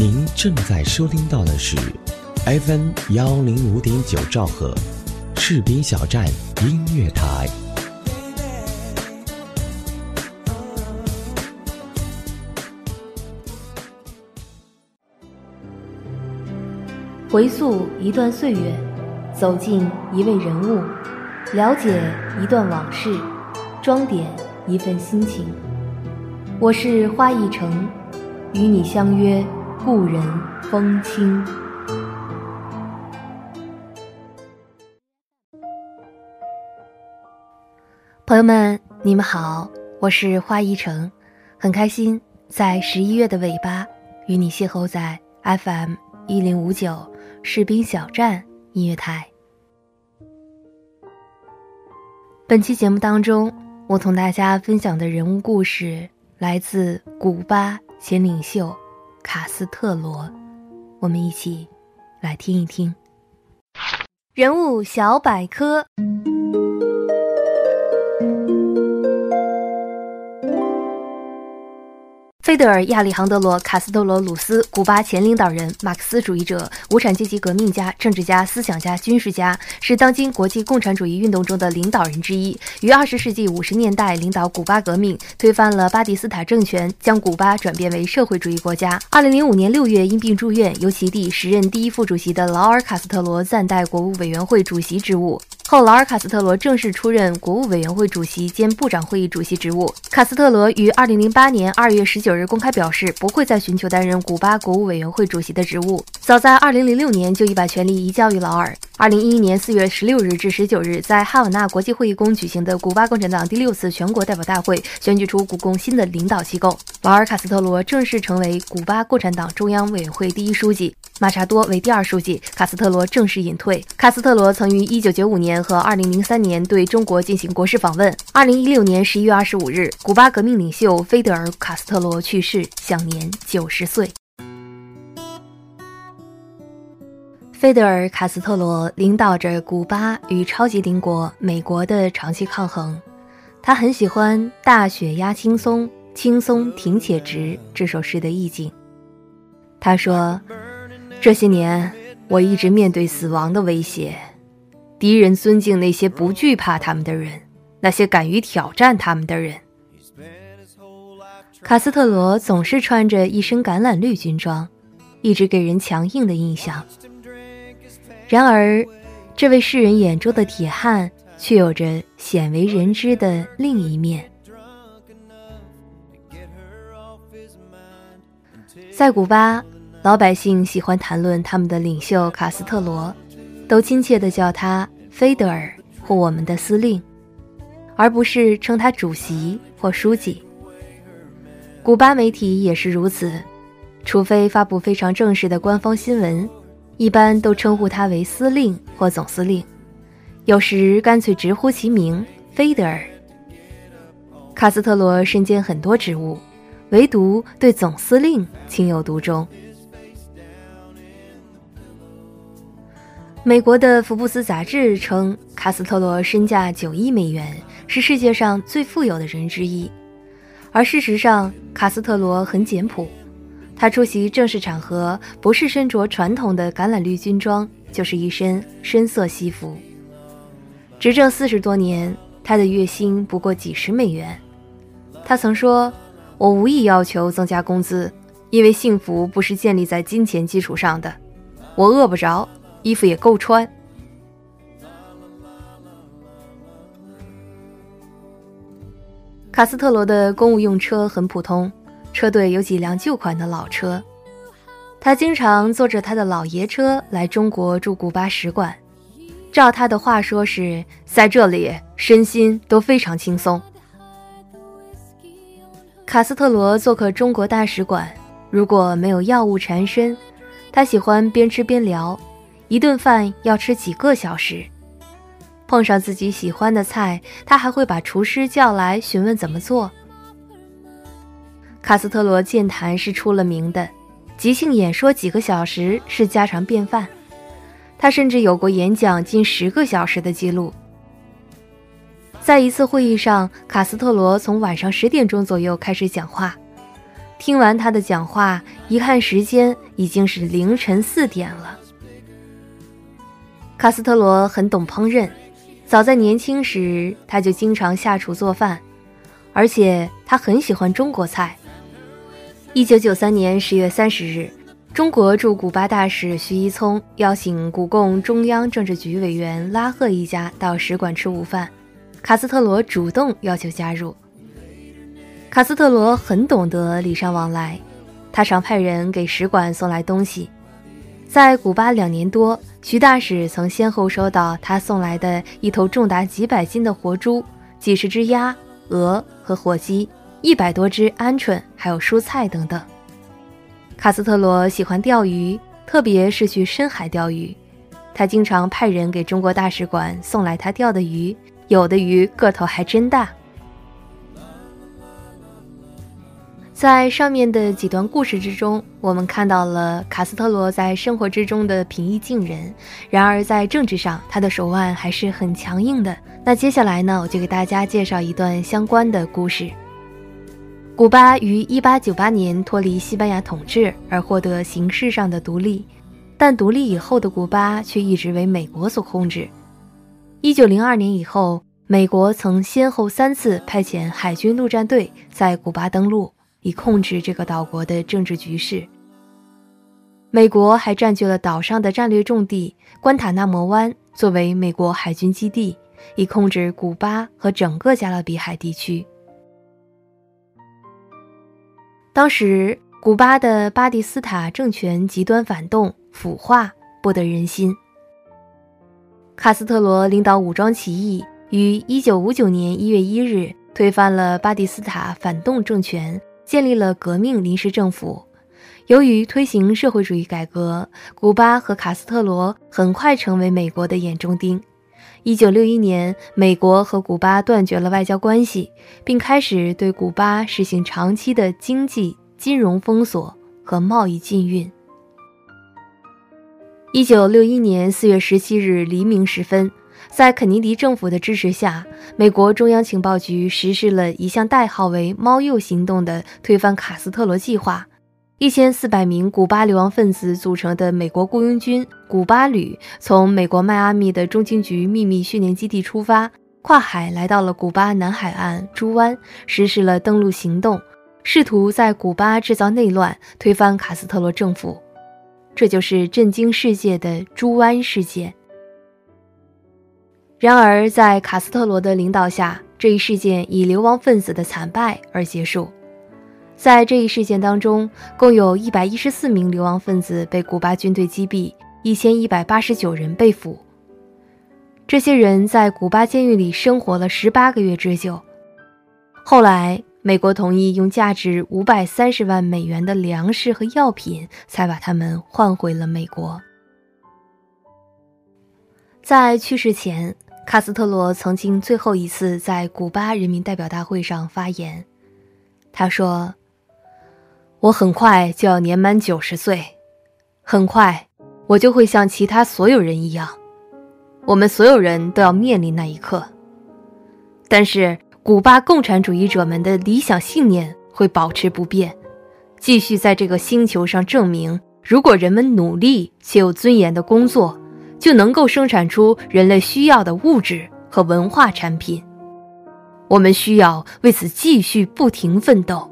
您正在收听到的是 FM 幺零五点九兆赫，士兵小站音乐台。回溯一段岁月，走进一位人物，了解一段往事，装点一份心情。我是花一城，与你相约故人风轻。朋友们，你们好，我是花一城，很开心在十一月的尾巴与你邂逅在 FM 一零五九。士兵小站音乐台。本期节目当中，我同大家分享的人物故事来自古巴前领袖卡斯特罗，我们一起来听一听人物小百科。菲德尔·亚里杭德罗·卡斯特罗·鲁斯，古巴前领导人、马克思主义者、无产阶级革命家、政治家、思想家、军事家，是当今国际共产主义运动中的领导人之一。于二十世纪五十年代领导古巴革命，推翻了巴蒂斯塔政权，将古巴转变为社会主义国家。二零零五年六月因病住院，由其弟时任第一副主席的劳尔·卡斯特罗暂代国务委员会主席职务。后，劳尔·卡斯特罗正式出任国务委员会主席兼部长会议主席职务。卡斯特罗于二零零八年二月十九日公开表示，不会再寻求担任古巴国务委员会主席的职务。早在二零零六年就已把权力移交于劳尔。二零一一年四月十六日至十九日，在哈瓦那国际会议宫举行的古巴共产党第六次全国代表大会选举出古共新的领导机构，劳尔·卡斯特罗正式成为古巴共产党中央委员会第一书记。马查多为第二书记，卡斯特罗正式隐退。卡斯特罗曾于1995年和2003年对中国进行国事访问。2016年11月25日，古巴革命领袖菲德尔·卡斯特罗去世，享年90岁。菲德尔·卡斯特罗领导着古巴与超级邻国美国的长期抗衡。他很喜欢“大雪压青松，青松挺且直”这首诗的意境。他说。这些年，我一直面对死亡的威胁。敌人尊敬那些不惧怕他们的人，那些敢于挑战他们的人。卡斯特罗总是穿着一身橄榄绿军装，一直给人强硬的印象。然而，这位世人眼中的铁汉，却有着鲜为人知的另一面。在古巴。老百姓喜欢谈论他们的领袖卡斯特罗，都亲切地叫他菲德尔或我们的司令，而不是称他主席或书记。古巴媒体也是如此，除非发布非常正式的官方新闻，一般都称呼他为司令或总司令，有时干脆直呼其名菲德尔。卡斯特罗身兼很多职务，唯独对总司令情有独钟。美国的《福布斯》杂志称，卡斯特罗身价九亿美元，是世界上最富有的人之一。而事实上，卡斯特罗很简朴，他出席正式场合不是身着传统的橄榄绿军装，就是一身深色西服。执政四十多年，他的月薪不过几十美元。他曾说：“我无意要求增加工资，因为幸福不是建立在金钱基础上的。我饿不着。”衣服也够穿。卡斯特罗的公务用车很普通，车队有几辆旧款的老车。他经常坐着他的老爷车来中国驻古巴使馆。照他的话说，是在这里身心都非常轻松。卡斯特罗做客中国大使馆，如果没有药物缠身，他喜欢边吃边聊。一顿饭要吃几个小时，碰上自己喜欢的菜，他还会把厨师叫来询问怎么做。卡斯特罗健谈是出了名的，即兴演说几个小时是家常便饭。他甚至有过演讲近十个小时的记录。在一次会议上，卡斯特罗从晚上十点钟左右开始讲话，听完他的讲话，一看时间已经是凌晨四点了。卡斯特罗很懂烹饪，早在年轻时他就经常下厨做饭，而且他很喜欢中国菜。一九九三年十月三十日，中国驻古巴大使徐一聪邀请古共中央政治局委员拉赫一家到使馆吃午饭，卡斯特罗主动要求加入。卡斯特罗很懂得礼尚往来，他常派人给使馆送来东西。在古巴两年多，徐大使曾先后收到他送来的一头重达几百斤的活猪、几十只鸭、鹅和火鸡。一百多只鹌鹑，还有蔬菜等等。卡斯特罗喜欢钓鱼，特别是去深海钓鱼。他经常派人给中国大使馆送来他钓的鱼，有的鱼个头还真大。在上面的几段故事之中，我们看到了卡斯特罗在生活之中的平易近人，然而在政治上，他的手腕还是很强硬的。那接下来呢，我就给大家介绍一段相关的故事。古巴于1898年脱离西班牙统治而获得形式上的独立，但独立以后的古巴却一直为美国所控制。1902年以后，美国曾先后三次派遣海军陆战队在古巴登陆，以控制这个岛国的政治局势。美国还占据了岛上的战略重地关塔那摩湾，作为美国海军基地，以控制古巴和整个加勒比海地区。当时，古巴的巴蒂斯塔政权极端反动、腐化，不得人心。卡斯特罗领导武装起义，于1959年1月1日推翻了巴蒂斯塔反动政权，建立了革命临时政府。由于推行社会主义改革，古巴和卡斯特罗很快成为美国的眼中钉。1961年，美国和古巴断绝了外交关系，并开始对古巴实行长期的经济、金融封锁和贸易禁运。1961年4月17日黎明时分，在肯尼迪政府的支持下，美国中央情报局实施了一项代号为“猫鼬行动”的推翻卡斯特罗计划。一千四百名古巴流亡分子组成的美国雇佣军古巴旅，从美国迈阿密的中情局秘密训练基地出发，跨海来到了古巴南海岸猪湾，实施了登陆行动，试图在古巴制造内乱，推翻卡斯特罗政府。这就是震惊世界的猪湾事件。然而，在卡斯特罗的领导下，这一事件以流亡分子的惨败而结束。在这一事件当中，共有一百一十四名流亡分子被古巴军队击毙，一千一百八十九人被俘。这些人在古巴监狱里生活了十八个月之久。后来，美国同意用价值五百三十万美元的粮食和药品，才把他们换回了美国。在去世前，卡斯特罗曾经最后一次在古巴人民代表大会上发言，他说。我很快就要年满九十岁，很快我就会像其他所有人一样，我们所有人都要面临那一刻。但是，古巴共产主义者们的理想信念会保持不变，继续在这个星球上证明：如果人们努力且有尊严的工作，就能够生产出人类需要的物质和文化产品。我们需要为此继续不停奋斗。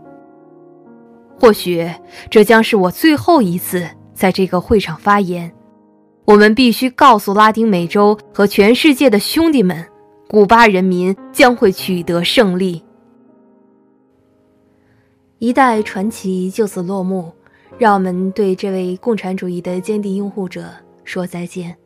或许这将是我最后一次在这个会场发言。我们必须告诉拉丁美洲和全世界的兄弟们，古巴人民将会取得胜利。一代传奇就此落幕，让我们对这位共产主义的坚定拥护者说再见。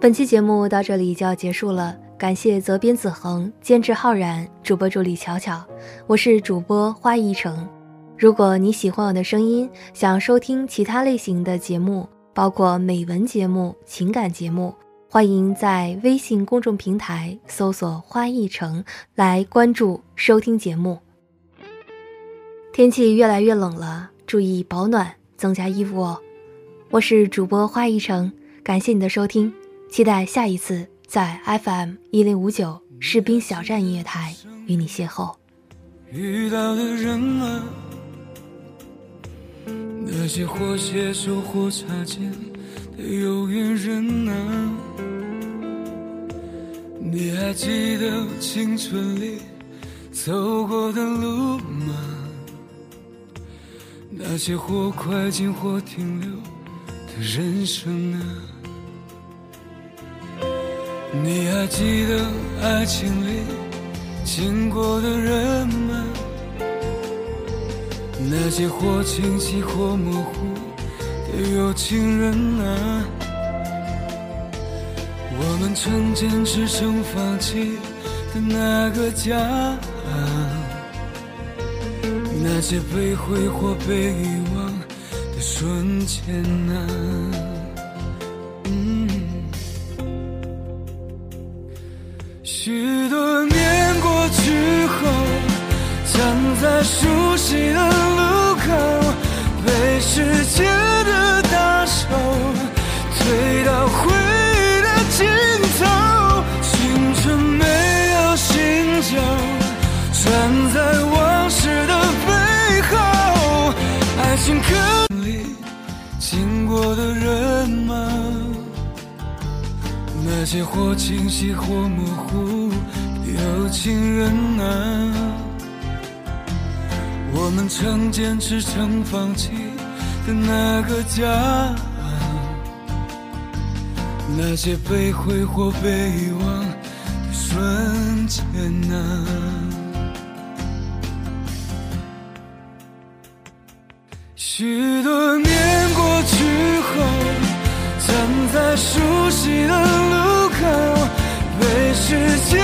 本期节目到这里就要结束了。感谢责编子恒，监制浩然，主播助理巧巧，我是主播花一成。如果你喜欢我的声音，想收听其他类型的节目，包括美文节目、情感节目，欢迎在微信公众平台搜索“花一成”来关注收听节目。天气越来越冷了，注意保暖，增加衣服哦。我是主播花一成，感谢你的收听，期待下一次。在 FM 一零五九士兵小站音乐台与你邂逅。遇到的人啊，那些或携手或擦肩的有缘人啊，你还记得青春里走过的路吗？那些或快进或停留的人生啊，你还记得爱情里经过的人吗？那些或清晰或模糊的有情人啊，我们曾坚持曾放弃的那个家啊，那些被挥霍被遗忘的瞬间啊，在熟悉的路口。被时间的大手推到回忆的尽头，青春没有醒酒，站在往事的背后，爱情可里经过的人们？那些或清晰或模糊有情人啊。我们曾坚持，曾放弃的那个家，那些被挥霍、被遗忘的瞬间啊。许多年过去后，站在熟悉的路口，被时间